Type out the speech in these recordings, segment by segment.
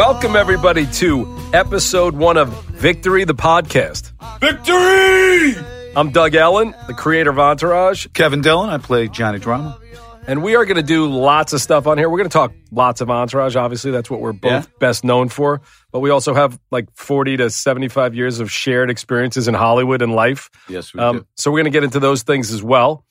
Welcome, everybody, to episode one of Victory, the podcast. Victory! I'm Doug Ellin, the creator of Entourage, Kevin Dillon, I play Johnny Drama. and we are going to do lots of stuff on here. We're going to talk lots of Entourage. Obviously, that's what we're both Yeah. best known for. But we also have like 40 to 75 years of shared experiences in Hollywood and life. Yes, we Um, do. so we're going to get into those things as well.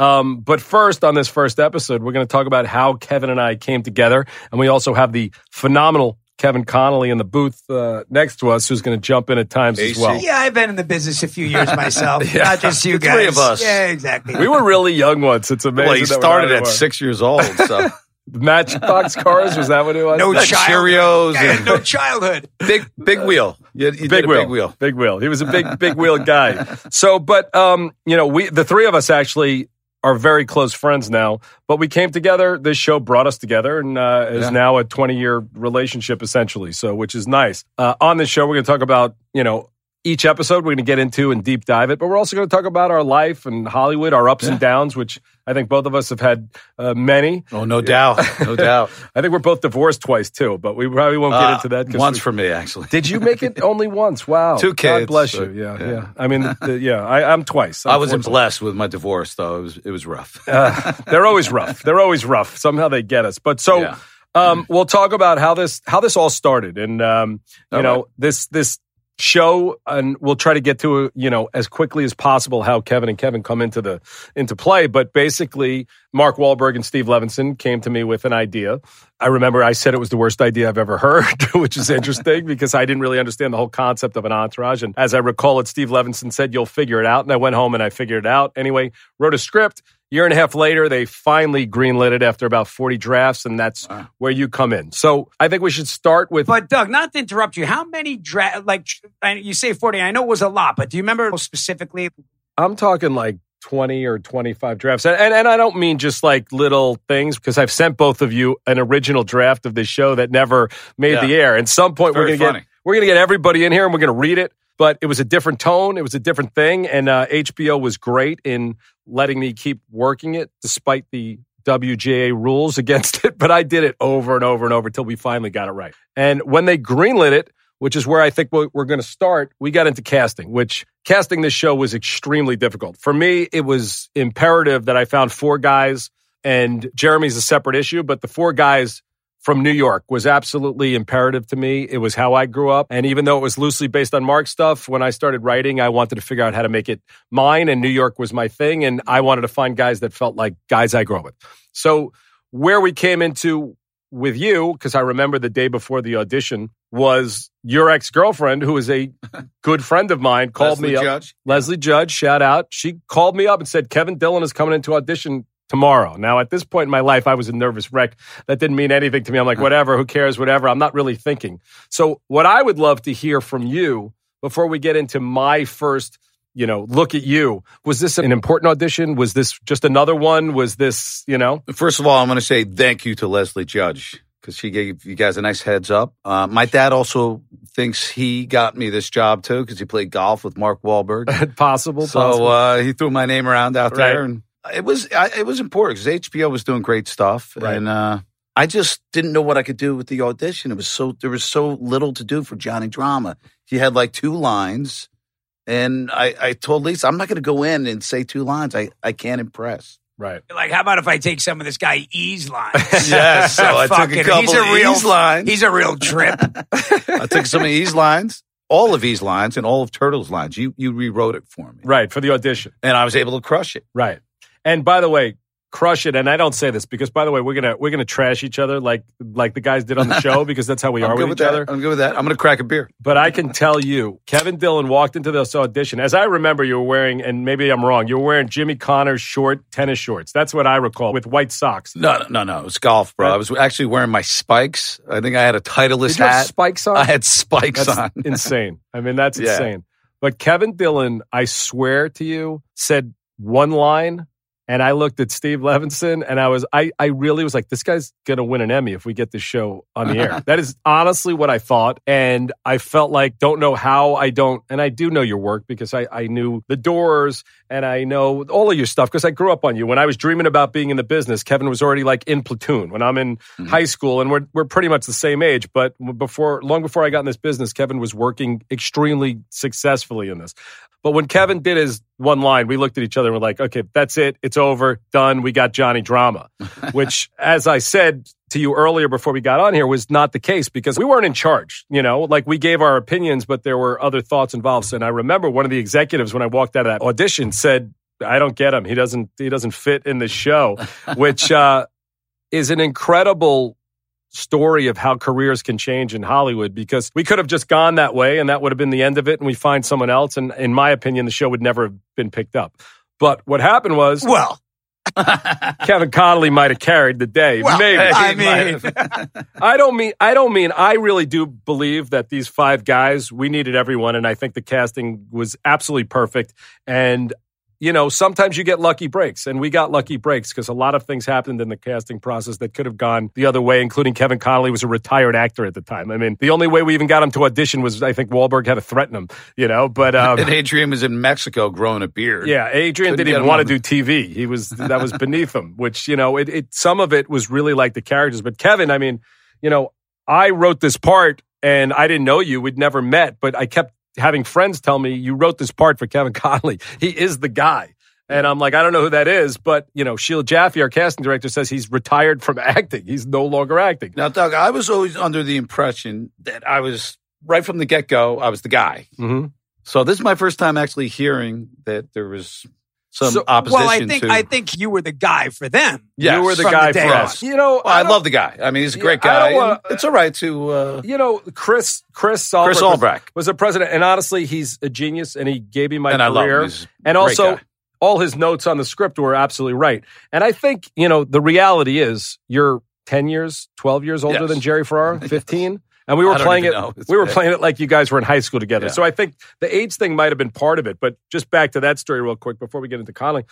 Um, but first, on this first episode, we're going to talk about how Kevin and I came together, and we also have the phenomenal Kevin Connolly in the booth uh, next to us, who's going to jump in at times as well. Yeah, I've been in the business a few years myself. Not just you The guys. three of us. Yeah, exactly. We were really young once. It's amazing. Well, he that we're started not at six years old, so Matchbox cars. Was that what it was? no Like childhood. Cheerios and- no childhood. big big wheel. You, you big wheel, big wheel. big wheel. He was a big, big wheel guy. So, but um, you know, we the three of us actually are very close friends now. But we came together. This show brought us together, and uh, is Yeah. now a twenty year relationship essentially. So, which is nice. Uh, on this show, we're going to talk about you know. Each episode, we're going to get into and deep dive it, but we're also going to talk about our life and Hollywood, our ups and downs, which I think both of us have had uh, many. Oh, no doubt, no doubt. I think we're both divorced twice too, but we probably won't get Uh, into that once we- for me, actually. did you make it only once? Wow. Two kids God bless you. Yeah, yeah. yeah. I mean, the, yeah, I, I'm twice. I wasn't blessed with my divorce, though. It was it was rough. Uh, they're always rough. They're always rough. Somehow they get us. But so Yeah. um, we'll talk about how this how this all started, and um, you All know right. this this show, and we'll try to get to you know as quickly as possible how Kevin and Kevin come into the into play. But basically, Mark Wahlberg and Steve Levinson came to me with an idea. I remember I said it was the worst idea I've ever heard, which is interesting because I didn't really understand the whole concept of an entourage. And as I recall it, Steve Levinson said, You'll figure it out. And I went home and I figured it out. Anyway, wrote a script. Year and a half later, they finally greenlit it after about 40 drafts, and that's Wow. where you come in. So I think we should start with But Doug, not to interrupt you, how many dra- like you say forty? I know it was a lot, but do you remember specifically? I'm talking like 20 or 25 drafts. And, and, and I don't mean just like little things because I've sent both of you an original draft of this show that never made Yeah. the air. And some point we're going to get we're going to get everybody in here and we're going to read it. But it was a different tone. It was a different thing. And uh, HBO was great in letting me keep working it despite the WGA rules against it. But I did it over and over and over until we finally got it right. And when they greenlit it, which is where I think we're, we're going to start, we got into casting, which casting this show was extremely difficult. For me, it was imperative that I found four guys, and Jeremy's a separate issue, but the four guys from New York was absolutely imperative to me. It was how I grew up. And even though it was loosely based on Mark stuff, when I started writing, I wanted to figure out how to make it mine, and New York was my thing. And I wanted to find guys that felt like guys I grew up with. So, where we came into with you, because I remember the day before the audition, was your ex girlfriend, who is a good friend of mine, called Leslie me up. Judge. Leslie Judge, shout out. She called me up and said, Kevin Dillon is coming into audition tomorrow. Now, at this point in my life, I was a nervous wreck. That didn't mean anything to me. I'm like, whatever, who cares, whatever. I'm not really thinking. So, what I would love to hear from you before we get into my first, you know, look at you, was this an important audition? Was this just another one? Was this, you know? First of all, I'm going to say thank you to Leslie Judge because she gave you guys a nice heads up. Uh, my dad also thinks he got me this job too because he played golf with Mark Wahlberg. possible, So possible. uh, he threw my name around out Right. there, and it was I, it was important because HBO was doing great stuff, Right. and uh, I just didn't know what I could do with the audition. It was so there was so little to do for Johnny Drama. He had like two lines, and I, I told Lisa I'm not going to go in and say two lines. I, I can't impress. right. Like, how about if I take some of this guy E's lines? Yes, so I took a couple he's a real, E's lines. He's a real trip. I took some of E's lines, all of E's lines, and all of Turtle's lines. You you rewrote it for me, Right. For the audition. and I was able to crush it. Right. And by the way, crush it. And I don't say this because, by the way, we're gonna we're gonna trash each other like like the guys did on the show because that's how we are with with each that. other. I'm good with that. I'm going to crack a beer. But I can tell you, Kevin Dillon walked into this audition. As I remember, you were wearing, and maybe I'm wrong, you were wearing Jimmy Connors' short tennis shorts. That's what I recall with white socks. No, no, no, no. It was golf, bro. I was actually wearing my spikes. I think I had a Titleist Did you have hat. spikes on? I had spikes That's on. insane. I mean, that's Yeah. insane. But Kevin Dillon, I swear to you, said one line And I looked at Steve Levinson and I was, I, I really was like, this guy's going to win an Emmy if we get this show on the air. that is honestly what I thought. And I felt like, don't know how I don't, and I do know your work because I, I knew the doors and I know all of your stuff because I grew up on you. When I was dreaming about being in the business, Kevin was already like in platoon when I'm in mm-hmm. high school and we're, we're pretty much the same age. But before, long before I got in this business, Kevin was working extremely successfully in this. But when Kevin did his one line, we looked at each other and we're like, okay, that's it. It's over. Done. We got Johnny Drama, which, as I said to you earlier before we got on here, was not the case because we weren't in charge. You know, like we gave our opinions, but there were other thoughts involved. And I remember one of the executives when I walked out of that audition said, I don't get him. He doesn't, he doesn't fit in the show, which, uh, is an incredible story of how careers can change in Hollywood because we could have just gone that way and that would have been the end of it and we find someone else. And in my opinion, the show would never have been picked up. But what happened was. Well, Kevin Connolly might have carried the day. Well, Maybe. I mean, I don't mean I don't mean I really do believe that these five guys we needed everyone, and I think the casting was absolutely perfect. And you know, sometimes you get lucky breaks, and we got lucky breaks because a lot of things happened in the casting process that could have gone the other way, including Kevin Connolly was a retired actor at the time. I mean, the only way we even got him to audition was I think Wahlberg had to threaten him, you know. But um, and Adrian was in Mexico growing a beard. Yeah, Adrian Couldn't didn't even want to do TV. He was that was beneath him. Which you know, it, it some of it was really like the characters, but Kevin, I mean, you know, I wrote this part and I didn't know you. We'd never met, but I kept having friends tell me you wrote this part for Kevin Connolly. He is the guy. And I'm like, I don't know who that is, but you know, Sheila Jaffe, our casting director, says he's retired from acting. He's no longer acting. Now, Doug, I was always under the impression that I was right from the get go. I was the guy. Mm-hmm. So this is my first time actually hearing that there was some so, opposition. Well, I think to, I think you were the guy for them. Yes, you were the guy the for us. You know, well, I, I love the guy. I mean, he's a great guy. Wanna, it's all right to. Uh, you know, Chris Chris Albrecht Chris Albrecht was, was, a president, and honestly, he's a genius, and he gave me my and career. and also, guy all his notes on the script were absolutely right. And I think, you know, the reality is you're 10 years, 12 years older yes. than Jerry Ferrara, 15. And we were playing it. We were playing it like you guys were in high school together. Yeah. So I think the age thing might have been part of it. But just back to that story real quick before we get into Connolly.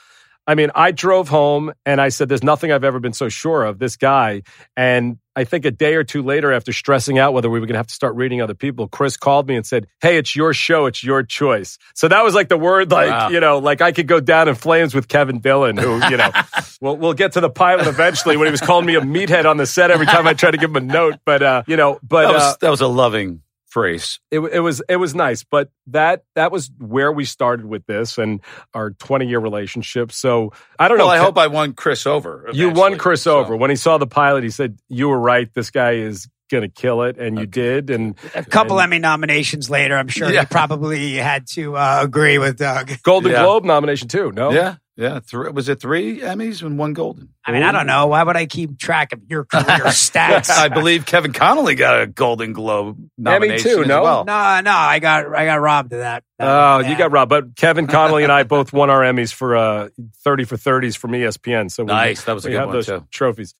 I mean, I drove home and I said, There's nothing I've ever been so sure of this guy. And I think a day or two later, after stressing out whether we were going to have to start reading other people, Chris called me and said, Hey, it's your show. It's your choice. So that was like the word, like, wow. you know, like I could go down in flames with Kevin Dillon, who, you know, we'll, we'll get to the pilot eventually when he was calling me a meathead on the set every time I tried to give him a note. But, uh, you know, but that was, uh, that was a loving phrase. It, it was it was nice, but that that was where we started with this and our 20 year relationship. So I don't know. well, know. I hope I won Chris over. You won Chris so. over when he saw the pilot. He said you were right. This guy is going to kill it, and you okay. did. And a couple and, Emmy nominations later, I'm sure yeah. you probably had to uh, agree with Doug. Golden yeah. Globe nomination too. No, yeah, yeah. Three, was it three Emmys and one Golden? I mean, I don't know. Why would I keep track of your career stats? I believe Kevin Connolly got a Golden Globe nomination Emmy too. No, well. no, no. I got I got robbed of that. Oh, you got robbed. But Kevin Connolly and I both won our Emmys for uh, thirty for thirties from ESPN. So nice. We, that was a we good have one those too. Trophies.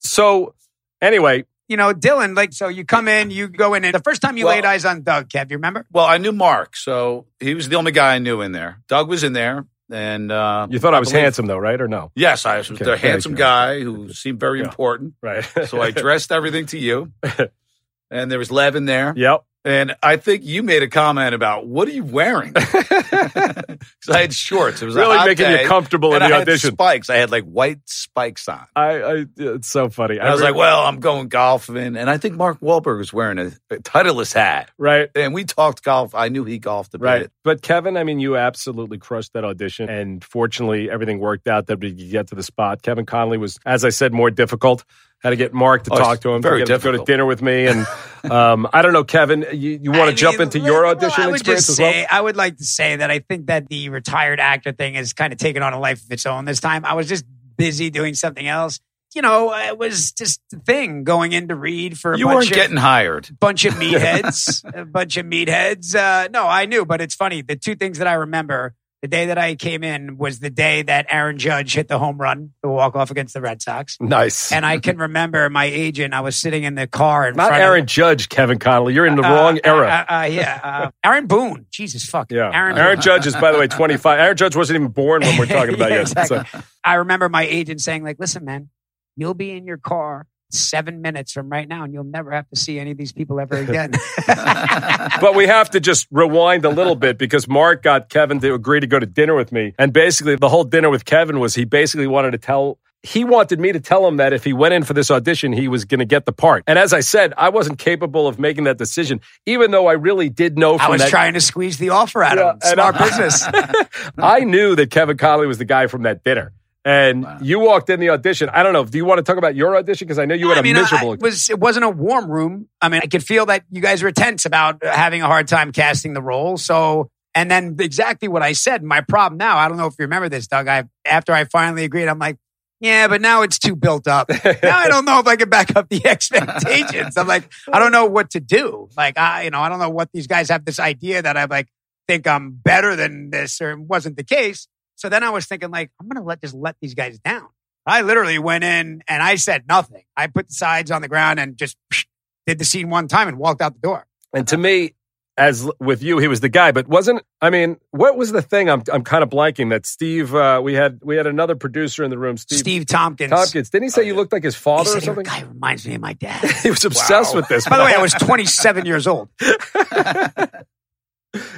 So anyway, you know, Dillon, like, so you come in, you go in, and the first time you Well- laid eyes on Doug, Kev, you remember? Well, I knew Mark, so he was the only guy I knew in there. Doug was in there, and uh, you thought I was handsome though, right? Or no? Yes, I was Okay, thank handsome you. guy who seemed very Yeah. important. Right. So I dressed everything to you, and there was Lev in there. yep. And I think you made a comment about what are you wearing? Because I had shorts. It was really making day, you comfortable in the I had audition. spikes. I had like white spikes on. I, I, it's so funny. And I was re- like, well, I'm going golfing, and I think Mark Wahlberg was wearing a, a Titleist hat. right, And we talked golf. I knew he golfed a right. bit. But Kevin, I mean, you absolutely crushed that audition, and fortunately, everything worked out that we could get to the spot. Kevin Connolly was, as I said, more difficult. Had to get Mark to Oh, talk to him, very to get to go to dinner with me, and um, I don't know, Kevin. You, you want to jump mean, into your well, audition I would experience just as well? I would like to say that I think that the retired actor thing has kind of taken on a life of its own this time. I was just busy doing something else. You know, it was just a thing going in to read for a You bunch weren't of, getting hired. bunch of meatheads, a bunch of meatheads. Uh, no, I knew, but it's funny. The two things that I remember The day that I came in was the day that Aaron Judge hit the home run, the walk off against the Red Sox. Nice. And I can remember my agent. I was sitting in the car in Not front Aaron of Judge, Kevin Connolly. You're in the uh, wrong uh, era. Uh, uh, yeah, uh, Aaron Boone. Jesus fuck. yeah. Aaron. Aaron, Judge is, by the way, 25. Aaron Judge wasn't even born when we're talking about Yeah, yet. exactly. So- I remember my agent saying, like, listen, man, you'll be in your car seven minutes from right now, and you'll never have to see any of these people ever again. but we have to just rewind a little bit because Mark got Kevin to agree to go to dinner with me. And basically, the whole dinner with Kevin was he basically wanted to tell. He wanted me to tell him that if he went in for this audition, he was going to get the part. And as I said, I wasn't capable of making that decision, even though I really did know from I was that. trying to squeeze the offer out Yeah, of him. and Smart business. I knew that Kevin Connolly was the guy from that dinner. And Wow. you walked in the audition. I don't know. Do you want to talk about your audition? Because I know you had I a mean, I- miserable. it was it wasn't a warm room. I mean, I could feel that you guys were tense about having a hard time casting the role. So, and then exactly what I said. My problem now, I don't know if you remember this, Doug. I after I finally agreed, I'm like, yeah, but now it's too built up. now I don't know if I can back up the expectations. I'm like, I don't know what to do. Like, I you know, I don't know what these guys have this idea that I like think I'm better than this, or it wasn't the case. So then I was thinking, like, I'm gonna let just let these guys down. I literally went in and I said nothing. I put the sides on the ground and just did the scene one time and walked out the door. And to me, as with you, he was the guy. But wasn't I mean, what was the thing? I'm I'm kind of blanking. That Steve, uh, we had we had another producer in the room, Steve, Steve, Tompkins. Tompkins. Didn't he say Oh, you looked like his father or said, "Your something? guy reminds me of my dad. He was obsessed Wow. with this. By the way, I was 27 years old.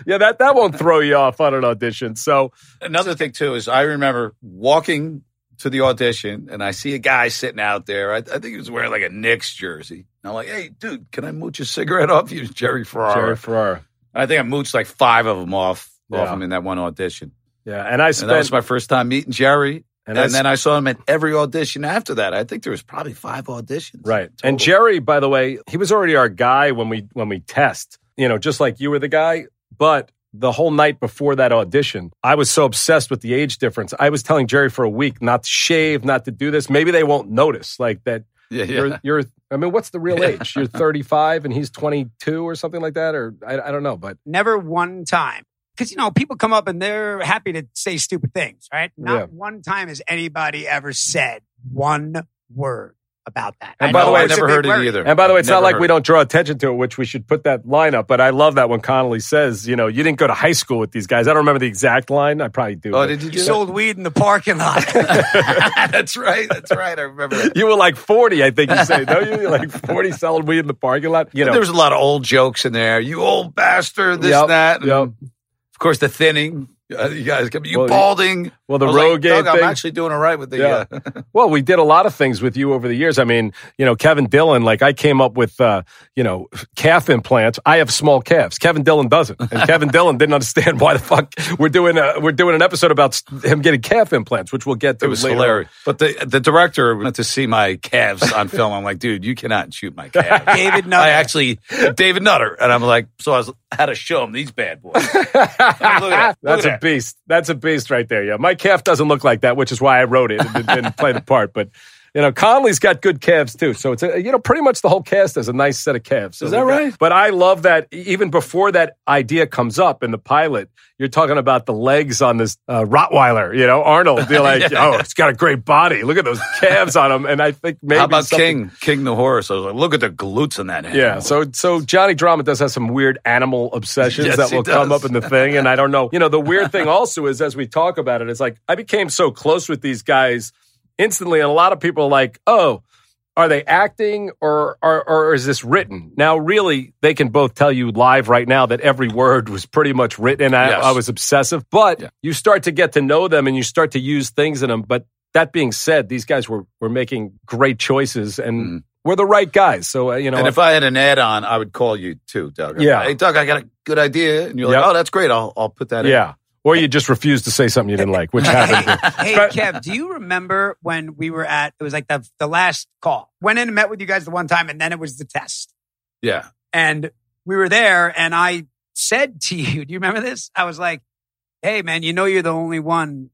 yeah, that that won't throw you off on an audition. So Another thing too is I remember walking to the audition and I see a guy sitting out there. I, I think he was wearing like a Knicks jersey. And I'm like, hey, dude, can I mooch a cigarette off you? Jerry Ferrara. Jerry Ferrara. I think I mooched like five of them off off him in that one audition. Yeah, and I And spent that was my first time meeting Jerry. and And, I then I saw him at every audition after that. I think there was probably five auditions. Right. total. And Jerry, by the way, he was already our guy when we when we test. You know, just like you were the guy, but the whole night before that audition, I was so obsessed with the age difference. I was telling Jerry for a week not to shave, not to do this. Maybe they won't notice like that yeah, yeah. you're you're I mean, what's the real Yeah. age? You're 35 and he's 22 or something like that or I, I don't know, but Never one time. Because, you know, people come up and they're happy to say stupid things, right? Not Yeah. one time has anybody ever said one word about that. And I by the way, I it's never big heard it worry. either. And by the way, it's not like we don't draw attention to it, which we should put that line up. But I love that when Connolly says, you know, you didn't go to high school with these guys. I don't remember the exact line. I probably do. Oh, but- did you You sold weed in the parking lot. that's right. That's right. I remember that. You were like 40, I think you say. No, you were like 40 selling weed in the parking lot. You know, there was a lot of old jokes in there. You old bastard, this, Yep, that. And yep. Of course, the thinning. You guys, you Well, balding. well, the was like, Rogaine I'm actually doing all right with the. Yeah. Uh, well, we did a lot of things with you over the years. I mean, you know, Kevin Dillon, like I came up with, uh, you know, calf implants. I have small calves. Kevin Dillon doesn't. And Kevin Dillon didn't understand why the fuck we're doing a, we're doing an episode about him getting calf implants, which we'll get to it was later. hilarious. But the the director went to see my calves on film. I'm like, dude, you cannot shoot my calves. David Nutter. I actually David Nutter, and I'm like, so I was had to show him these bad boys. Look at that. Look That's at a beast. That's a beast right there. Yeah. My calf doesn't look like that, which is why I wrote it and didn't play the part. But, you know, Connolly's got good calves too. So it's, a, you know, pretty much the whole cast has a nice set of calves. So Is that got- right? But I love that even before that idea comes up in the pilot, you're talking about the legs on this uh, Rottweiler, you know, Arnold. You're like, Yeah. oh, it's got a great body. Look at those calves on him. And I think maybe How about something- King? King the horse. I was like, look at the glutes in that animal. Yeah, so so Johnny Drama does have some weird animal obsessions Yes, that will come up in the thing, and I don't know. You know, the weird thing also is as we talk about it, it's like I became so close with these guys instantly, and a lot of people are like, "Oh, are they acting or or, or is this written?" Now, really, they can both tell you live right now that every word was pretty much written. And I, Yes. I was obsessive, but Yeah. you start to get to know them and you start to use things in them, but. That being said, these guys were were making great choices and Mm. we're the right guys. So uh, you know, And if I had an add on, I would call you too, Doug. Yeah. Hey, Doug, I got a good idea. And you're like, Yep. oh, that's great. I'll, I'll put that in. Yeah. Or you just refused to say something you didn't like, which happened. hey, Kev, do you remember when we were at, it was like the, the last call? Went in and met with you guys the one time, and then it was the test. Yeah. And we were there, and I said to you, do you remember this? I was like, hey, man, you know you're the only one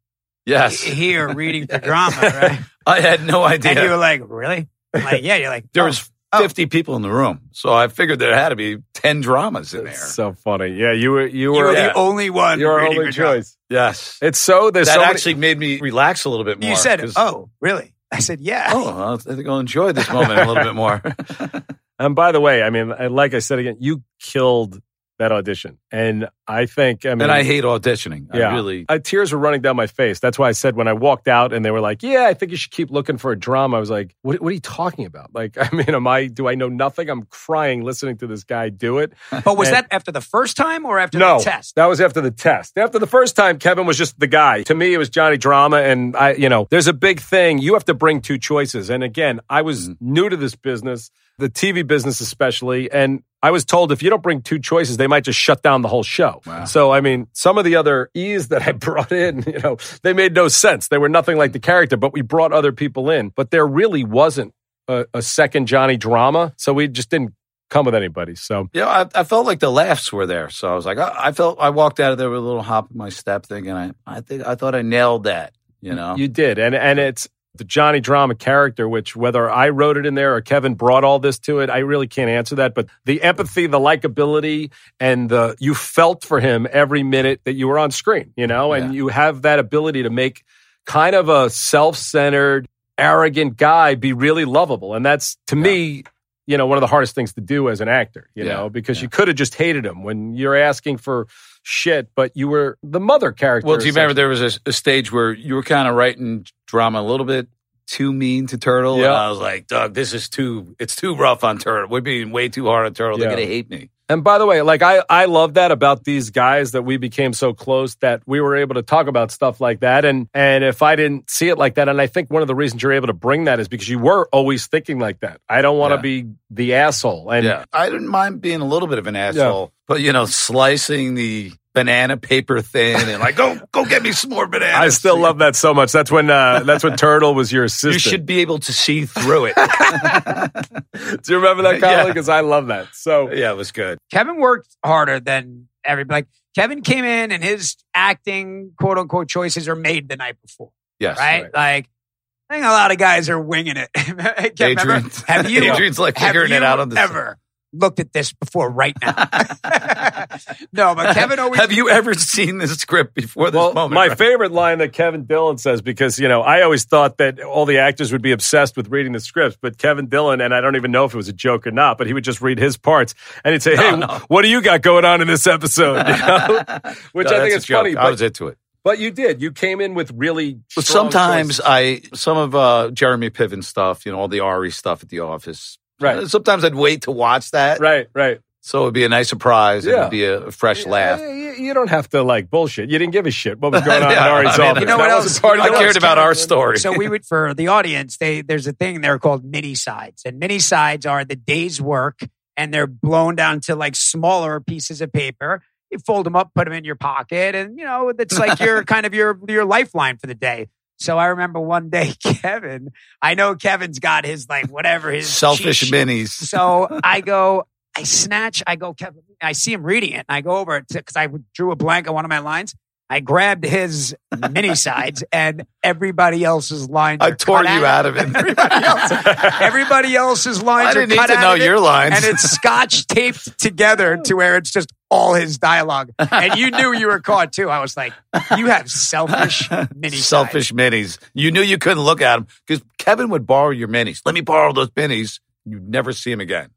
Yes. here reading for drama, right? I had no idea. And you were like, really? I'm like, yeah. You're like, there "Oh." was, 50 people in the room. So I figured there had to be 10 dramas in there. It's so funny. Yeah, you were you You were were Yeah. the only one. your only choice. yes. It's so there's that so many- actually made me relax a little bit more. You said, "Oh, really?" I said, "Yeah." oh, I think I'll enjoy this moment a little bit more. And by the way, I mean, like I said again, you killed that audition, and I think I mean, and I hate auditioning. Yeah. I really. uh, tears were running down my face. That's why I said when I walked out and they were like, "Yeah, I think you should keep looking for a drama." I was like, "What? What are you talking about? Like, I mean, am I? Do I know nothing? I'm crying listening to this guy do it." But was And- that after the first time or after no, the test? that was after the test. After the first time, Kevin was just the guy. To me, it was Johnny Drama, and I, you know, there's a big thing. You have to bring two choices. And again, I was new to this business, the TV business especially, and I was told if you don't bring two choices, they might just shut down the whole show. Wow. So, I mean, some of the other E's that I brought in, you know, they made no sense. They were nothing like the character, but we brought other people in. But there really wasn't a, a second Johnny Drama, so we just didn't come with anybody. So, Yeah, I, I felt like the laughs were there, so I was like, I, I felt I walked out of there with a little hop in my step, thinking, I, I think I thought I nailed that. You know, You did, and and it's the Johnny Drama character, which whether I wrote it in there or Kevin brought all this to it, I really can't answer that. But the empathy, the likability, and the you felt for him every minute that you were on screen, you know, and you have that ability to make kind of a self-centered, arrogant guy be really lovable, and that's to me. You know, one of the hardest things to do as an actor, you Yeah, know, because yeah. you could have just hated him when you're asking for shit, but you were the mother character. Well, do you remember there was a, a stage where you were kind of writing drama a little bit too mean to Turtle? Yeah. And I was like, Doug, this is too, it's too rough on Turtle. We're being way too hard on Turtle. Yeah. They're going to hate me. And by the way, like I, I love that about these guys that we became so close that we were able to talk about stuff like that. And and if I didn't see it like that, and I think one of the reasons you're able to bring that is because you were always thinking like that. I don't want to Yeah. be the asshole. And yeah. I didn't mind being a little bit of an asshole, but you know, slicing the banana paper thin and like, go, go get me some more bananas. I still love that so much. That's when uh, that's when Turtle was your assistant. You should be able to see through it. Do you remember that, Colin? Yeah. Because I love that. So yeah, it was good. Kevin worked harder than everybody. Like Kevin came in and his acting quote unquote choices are made the night before, Yes. right? right. Like I think a lot of guys are winging it. Adrian, have you Adrian's like have figuring you it out on the ever looked at this before right now? no, but Kevin always Have you ever seen this script before this Well, moment? my Right? favorite line that Kevin Dillon says, because, you know, I always thought that all the actors would be obsessed with reading the scripts, but Kevin Dillon, and I don't even know if it was a joke or not, but he would just read his parts and he'd say, Hey, no. what do you got going on in this episode? You know? Which No, I think that's is joke. funny. I But, was into it. but you did. You came in with really. But sometimes choices. I, some of uh, Jeremy Piven stuff, you know, all the Ari stuff at the office. Right. Uh, Sometimes I'd wait to watch that. Right, right. So it'd be a nice surprise. Yeah. It'd be a fresh laugh. You, you- you don't have to like bullshit. You didn't give a shit what was going on Yeah, in Ari's I mean, office. you know what That else? wasn't part You know I cared about our story. So we would for the audience. They there's a thing there called mini sides, and mini sides are the day's work, and they're blown down to like smaller pieces of paper. You fold them up, put them in your pocket, and you know it's like your kind of your your lifeline for the day. So I remember one day, Kevin. I know Kevin's got his like whatever his Selfish minis. So I go, I snatch, I go, Kevin, I see him reading it. And I go over it because I drew a blank on one of my lines. I grabbed his mini sides and everybody else's lines. I are tore cut you out of it. Everybody, else, everybody else's lines I are didn't need cut to know of it, your lines. and it's scotch taped together to where it's just all his dialogue. And you knew you were caught too. I was like, you have selfish mini Selfish minis. You knew you couldn't look at them because Kevin would borrow your minis. Let me borrow those minis. You'd never see him again.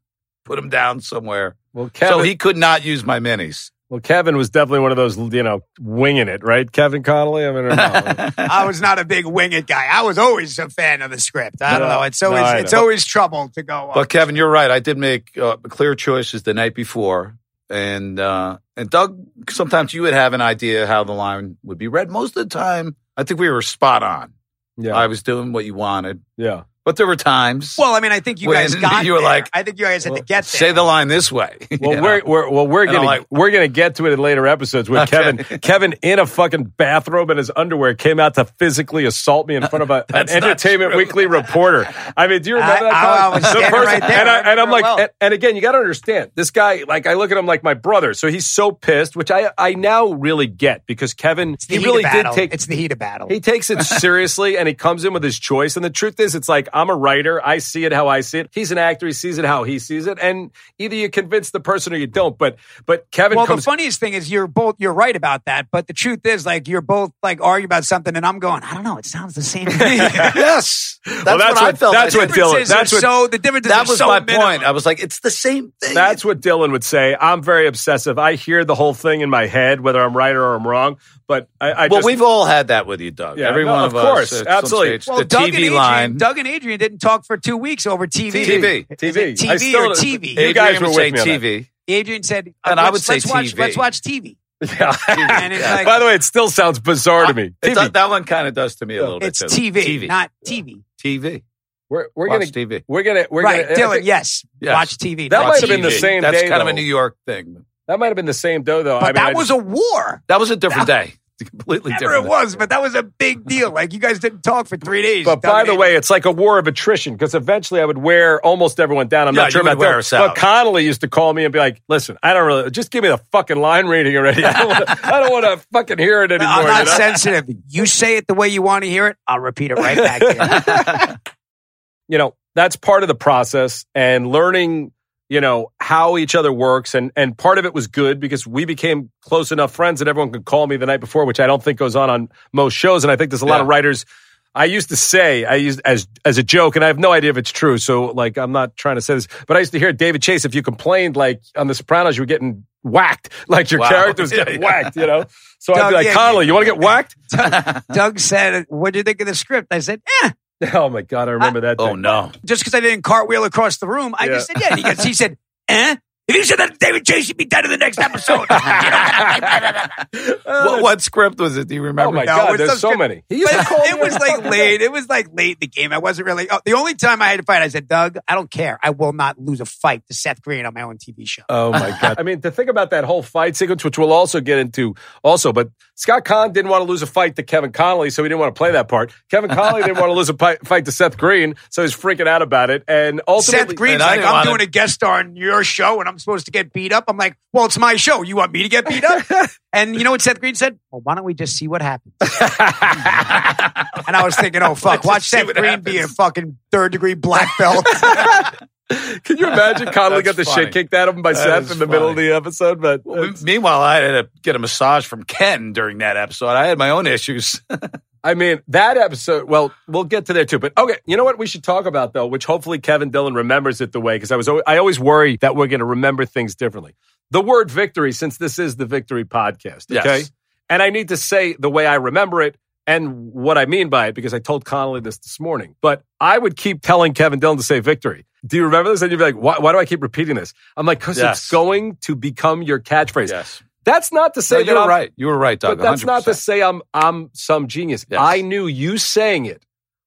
Put them down somewhere. Well, Kevin, so he could not use my minis. Well, Kevin was definitely one of those, you know, winging it, right? Kevin Connolly. I mean, I. I was not a big wing it guy. I was always a fan of the script. I don't know. It's no, always I it's know. always trouble to go. But Kevin, you're right. I did make uh, clear choices the night before, and uh, and Doug. Sometimes you would have an idea how the line would be read. Most of the time, I think we were spot on. yeah, I was doing what you wanted, yeah. But there were times. well, I mean, I think you guys got. you were there. like, I think you guys had well, to get there. say the line this way. Well, You we're, we're well we're And gonna like- we're gonna get to it in later episodes with Okay. Kevin. Kevin in a fucking bathrobe and his underwear came out to physically assault me in front of a, an Entertainment true. Weekly reporter. I mean, do you remember I- that? I- Colin? I was The standing right there. and, I, I and I'm like, well. and, and again, you got to understand this guy. Like, I look at him like my brother, so he's so pissed, which I I now really get because Kevin he really did take It's the heat of battle. he takes it seriously and he comes in with his choice. And the truth is, it's like I'm a writer. I see it how I see it. He's an actor. He sees it how he sees it. And either you convince the person or you don't. But but Kevin Well, comes. the funniest thing is you're both you're right about that, but the truth is like you're both like arguing about something, and I'm going, I don't know, it sounds the same to me. yes, that's, Well, that's what, I felt. that's like. what Dillon- that's what- so the differences That was so my minimal. point. I was like, it's the same thing. That's what Dillon would say. I'm very obsessive. I hear the whole thing in my head, whether I'm right or I'm wrong. But I, I well, just, we've all had that with you, Doug. Yeah, Every no, one of of, course, us. absolutely. Stage. Well, the Doug TV and Adrian, line. Doug and Adrian didn't talk for two weeks over TV. TV. Is TV. I TV or TV. You guys Adrian were would with say me on that. TV. Adrian said, uh, And I let's- would say let's watch, TV. let's watch TV. yeah. And it's like, By the way, it still sounds bizarre to me. It TV. does- that one kind of does to me a little it's bit. too. TV, TV. not TV. TV. we're we're Watch gonna TV. we're gonna we're right, gonna Dillon, think yes. Yes. Watch TV. That not might have been the same That's day, kind of a New York thing. That might have been the same though. Though But I mean, I that was just- a war. That was a different day. Completely Whatever different. it was, but that was a big deal. Like you guys didn't talk for three days. But by the way, it's like a war of attrition because eventually I would wear almost everyone down. I'm Yeah, not sure about wear Dillon, us out. But Connolly used to call me and be like, "Listen, I don't really just give me the fucking line reading already. I don't wanna- I don't want to fucking hear it anymore." I'm not you know? sensitive. You say it the way you want to hear it. I'll repeat it right back you. you know that's part of the process and learning you know how each other works and and part of it was good because we became close enough friends that everyone could call me the night before which i don't think goes on on most shows and i think there's a lot of writers I used to say, I used as as a joke, and I have no idea if it's true. So, like, I'm not trying to say this, but I used to hear David Chase. If you complained, like on The Sopranos, you were getting whacked, like your Wow. character was getting whacked. You know, so I'd be like, yeah, Connolly, you want to get whacked? Doug said, "What do you think of the script?" I said, "Eh." Oh my god, I remember that. Oh thing. no! Just because I didn't cartwheel across the room, I Yeah. just said, "Yeah." He, goes, he said, "Eh." If you said that to David Chase, you'd be dead in the next episode. what, what script was it? Do you remember? Oh remember? my No, god, there's so so many. He used to But call it was like late. It was like late in the game. I wasn't really. Oh, the only time I had to fight, I said, "Doug, I don't care. I will not lose a fight to Seth Green on my own TV show." Oh my god! I mean, to think about that whole fight sequence, which we'll also get into, also. But Scott Caan didn't want to lose a fight to Kevin Connolly, so he didn't want to play that part. Kevin Connolly didn't want to lose a pi- fight to Seth Green, so he's freaking out about it. And ultimately, Seth Green's and like, I'm wanna- doing a guest star on your show and I'm supposed to get beat up. I'm like, well, it's my show. You want me to get beat up? and you know what Seth Green said? Well, why don't we just see what happens? and I was thinking, oh, fuck, Let's watch just Seth what Green be a fucking third degree black belt. Can you imagine Connolly got the That's shit kicked out of him by That Seth in the middle of the episode? But Well, meanwhile, I had to get a massage from Ken during that episode. I had my own issues. I mean, that episode, well, we'll get to there too. But okay, you know what we should talk about though, which hopefully Kevin Dillon remembers it the way, because I was, I always worry that we're going to remember things differently. The word victory, since this is the victory podcast, okay? Yes. And I need to say the way I remember it and what I mean by it, because I told Connolly this this morning. But I would keep telling Kevin Dillon to say victory. Do you remember this? And you'd be like, why, why do I keep repeating this? I'm like, because Yes. it's going to become your catchphrase. yes. That's not to say No, you're I'm, right. You were right, Doug. but that's not to say I'm I'm some genius. Yes. I knew you saying it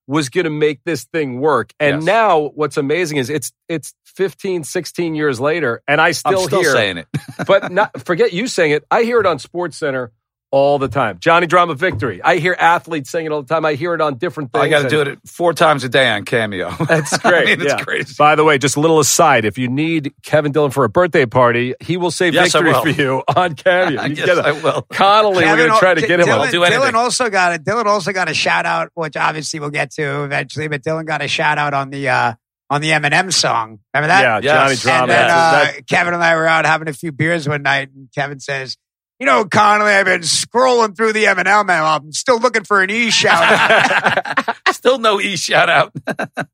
was going to make this thing work. And Yes. now what's amazing is it's it's 15, 16 years later and I I'm still, still hear saying it. but not forget you saying it. I hear it on Sports Center all the time. Johnny Drama Victory. I hear athletes saying it all the time. I hear it on different things. I got to do it four times a day on Cameo. That's great. I mean, it's yeah. crazy. By the way, just a little aside: if you need Kevin Dillon for a birthday party, he will say Yes, victory will. for you on Cameo. You yes, get a- I will. Connolly, we're going to try to Dillon- get him. Dillon, on. I'll do anything. Dillon also got it. Dillon also got a shout out, which obviously we'll get to eventually. But Dillon got a shout out on the uh, on the Eminem song. Remember that? Yeah, Yes. Johnny Drama. And then That- uh, Kevin and I were out having a few beers one night, and Kevin says, "You know, Connolly, I've been scrolling through the Eminem album, still looking for an E shout out." Still no E shout out.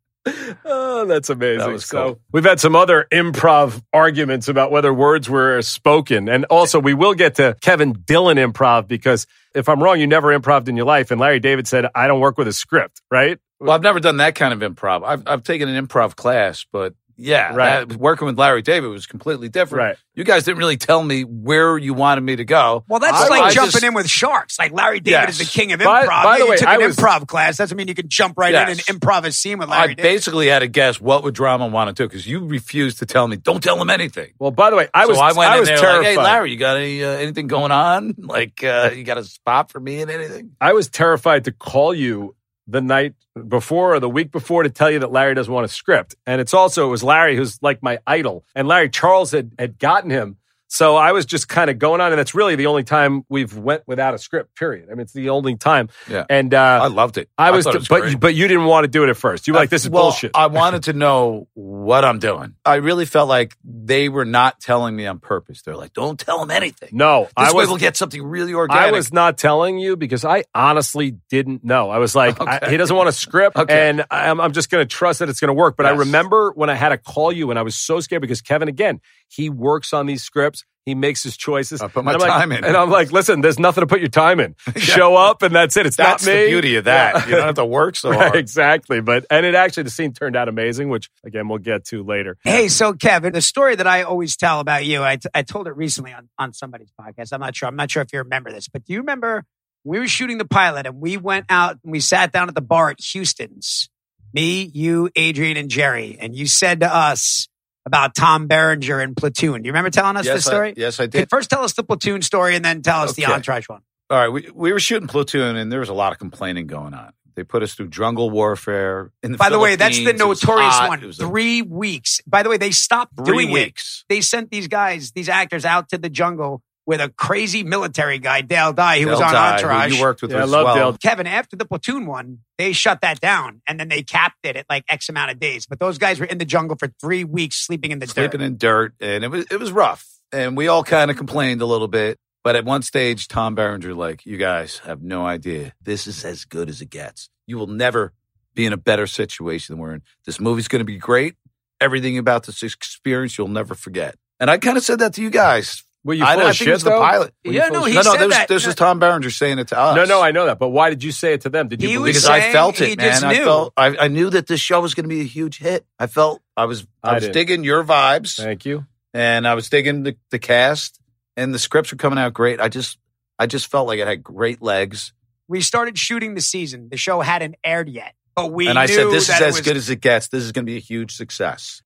Oh, that's amazing. That was so cool. we've had some other improv arguments about whether words were spoken. And also we will get to Kevin Dillon improv because if I'm wrong, you never improved in your life. And Larry David said, I don't work with a script, right? Well, I've never done that kind of improv. I've I've taken an improv class, but yeah, Right. that- working with Larry David was completely different. Right. You guys didn't really tell me where you wanted me to go. Well, that's I- like I jumping just- in with sharks. Like Larry David Yes. is the king of improv. by Yeah, the you way, took I an was- improv class. Doesn't mean you can jump right in Yes. and improv a scene with I Larry David. basically had to guess what would drama want to do because you refused to tell me. Don't tell him anything. Well, by the way, I so was, I went in was there terrified. like, "Hey, Larry, you got any uh, anything going on? Like, uh, you got a spot for me and anything?" I was terrified to call you the night before or the week before to tell you that Larry doesn't want a script. And it's also, it was Larry who's like my idol. And Larry Charles had, had gotten him So I was just kind of going on, and that's really the only time we've went without a script. Period. I mean, it's the only time. Yeah. And I uh, loved it. I was, thought it was but great. but you didn't want to do it at first. You were like, "This is well, bullshit." I wanted to know what I'm doing. I really felt like they were not telling me on purpose. They're like, "Don't tell them anything." no, This I way was. we'll get something really organic. I was not telling you because I honestly didn't know. I was like, I- he doesn't want a script, Okay. and I'm, I'm just going to trust that it's going to work. But I remember when I had to call you, and I was so scared because Kevin, again, he works on these scripts. He makes his choices. I put my And I'm like- time in. and I'm like, listen, there's nothing to put your time in. Show up, and that's it. It's That's not me. the beauty of that. Yeah. You don't have to work so hard. exactly. But and it actually the scene turned out amazing, which again we'll get to later. Hey, so Kevin, the story that I always tell about you, I, t- I told it recently on, on somebody's podcast. I'm not sure. I'm not sure if you remember this, but do you remember we were shooting the pilot and we went out and we sat down at the bar at Houston's, me, you, Adrian, and Jerry, and you said to us about Tom Berenger and Platoon. Do you remember telling us yes, this story? I, yes, I Okay, did. First, tell us the Platoon story, and then tell us the Okay. Entourage one. All right, we, we were shooting Platoon, and there was a lot of complaining going on. They put us through jungle warfare. In the By the way, that's the. It notorious one. It a- Three weeks. By the way, they stopped three doing it. weeks. They sent these guys, these actors, out to the jungle with a crazy military guy, Dale Dye, who was on Dye, who Entourage. You worked with Yeah, I as love well. Dale. Kevin, after the platoon one, they shut that down and then they capped it at like X amount of days. But those guys were in the jungle for three weeks sleeping in the sleeping dirt. in dirt, and it was it was rough. And we all kind of complained a little bit. But at one stage, Tom Berenger, like, you guys have no idea. This is as good as it gets. You will never be in a better situation than we're in. This movie's going to be great. Everything about this experience you'll never forget. And I kind of said that to you guys. Were you I, full I of think shit it was the though? pilot. Were you Yeah, full no, of he no, no, said this, that. this was Tom Berenger saying it to us. no, no, I know that. But why did you say it to them? Did you He believe was because? I saying felt he it, just man. I knew. felt I, I knew that this show was going to be a huge hit. I felt I was I, I was didn't. digging your vibes, Thank you. and I was digging the, the cast, and the scripts were coming out great. I just I just felt like it had great legs, We started shooting the season. The show hadn't aired yet, but we and I knew said this is that it as was- good as it gets. This is going to be a huge success.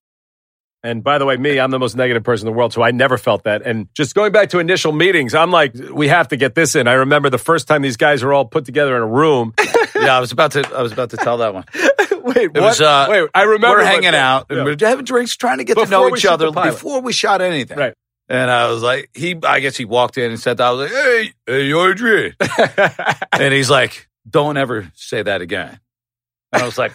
And by the way, me, I'm the most negative person in the world, so I never felt that. And just going back to initial meetings, I'm like, we have to get this in. I remember the first time these guys were all put together in a room. yeah, I was about to I was about to tell that one. Wait, It what? was uh, Wait, I remember we're what- hanging out and Yeah. we're having drinks, trying to get to know each other the before we shot anything. Right. And I was like, he, I guess he walked in and said that. I was like, hey, hey, Adrian. and he's like, don't ever say that again. And I was like,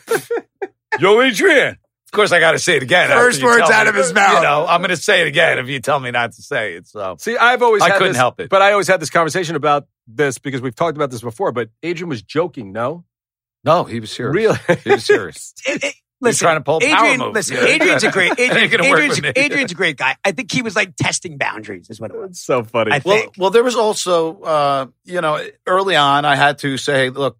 yo, Adrian. Of course, I got to say it again. First words out me. of his mouth. You know, I'm going to say it again if you tell me not to say it. So See, I've always I had couldn't this- help it. but I always had this conversation about this because we've talked about this before. But Adrian was joking, no, no, he was serious. really, He was serious. It- it- He's trying to pull a power Adrian, move. listen, Yeah. Adrian's a great, Adrian, Adrian's. Adrian's a great guy. I think he was like testing boundaries, is what it was. it's so funny. I Well, think. well, there was also, uh, you know, early on, I had to say, look,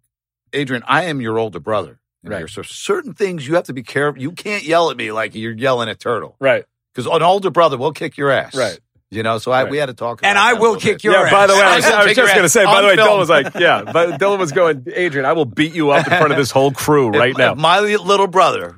Adrian, I am your older brother. And Right. there's so certain things you have to be careful. You can't yell at me like you're yelling at Turtle right, because an older brother will kick your ass. Right. You know, so I, Right. we had to talk. And I will kick bit. your yeah. ass. By the way, I was, I was just going to say. By the way, Dillon was like, yeah, but Dillon was going, Adrian, I will beat you up in front of this whole crew right If- now. if my little brother,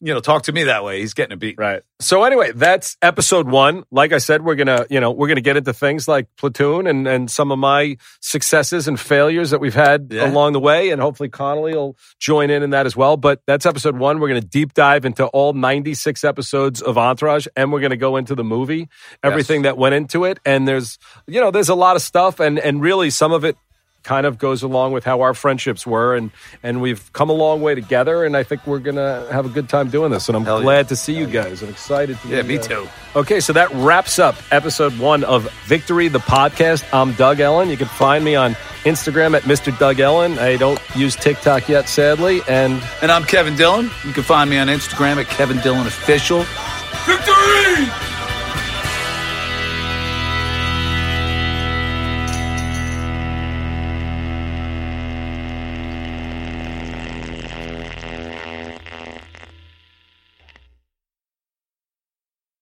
you know, talk to me that way. He's getting a beat. Right. So anyway, that's episode one. Like I said, we're gonna, you know, we're gonna get into things like Platoon and and some of my successes and failures that we've had Yeah. along the way, and hopefully Connolly will join in in that as well. But that's episode one. We're gonna deep dive into all ninety six episodes of Entourage, and we're gonna go into the movie, everything that went into it, and there's, you know, there's a lot of stuff, and and really some of it kind of goes along with how our friendships were and and we've come a long way together and I think we're gonna have a good time doing this and I'm Hell yeah. glad to see you guys. I'm excited to Yeah, me too. Okay, so that wraps up episode one of Victory the Podcast. I'm Doug Ellin. You can find me on Instagram at Mr. Doug Ellin. I don't use TikTok yet, sadly. And And I'm Kevin Dillon. You can find me on Instagram at Kevin Dillon Official. Victory!